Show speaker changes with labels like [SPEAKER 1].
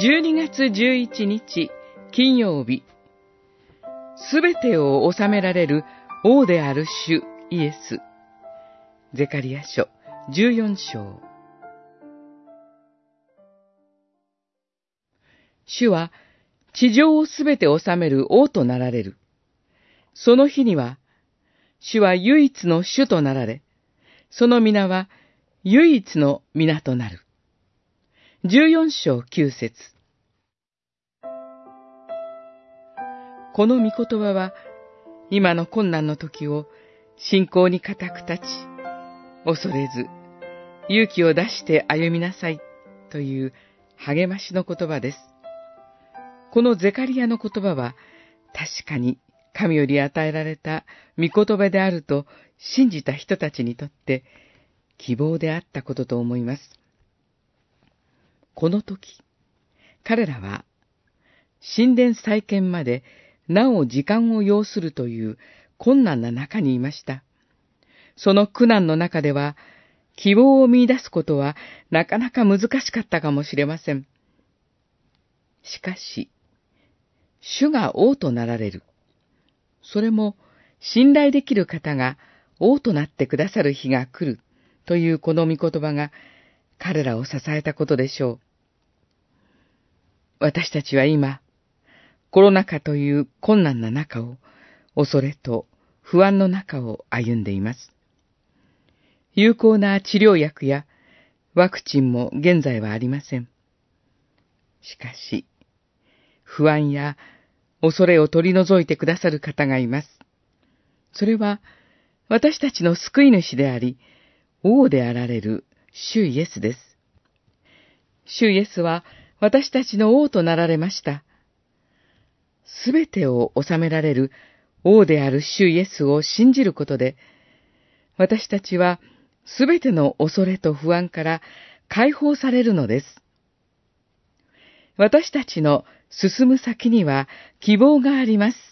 [SPEAKER 1] 12月11日金曜日、すべてを治められる王である主イエス。ゼカリア書14章。主は地上をすべて治める王となられる。その日には、主は唯一の主となられ、その皆は唯一の皆となる。14章9節この御言葉は、今の困難の時を信仰に固く立ち、恐れず、勇気を出して歩みなさいという励ましの言葉です。このゼカリアの言葉は、確かに神より与えられた御言葉であると信じた人たちにとって希望であったことと思います。この時、彼らは、神殿再建までなお時間を要するという困難な中にいました。その苦難の中では、希望を見出すことはなかなか難しかったかもしれません。しかし、主が王となられる。それも信頼できる方が王となってくださる日が来るというこの御言葉が彼らを支えたことでしょう。私たちは今、コロナ禍という困難な中を、恐れと不安の中を歩んでいます。有効な治療薬やワクチンも現在はありません。しかし、不安や恐れを取り除いてくださる方がいます。それは、私たちの救い主であり、王であられる主イエスです。主イエスは、私たちの王となられました。すべてを治められる王である主イエスを信じることで、私たちはすべての恐れと不安から解放されるのです。私たちの進む先には希望があります。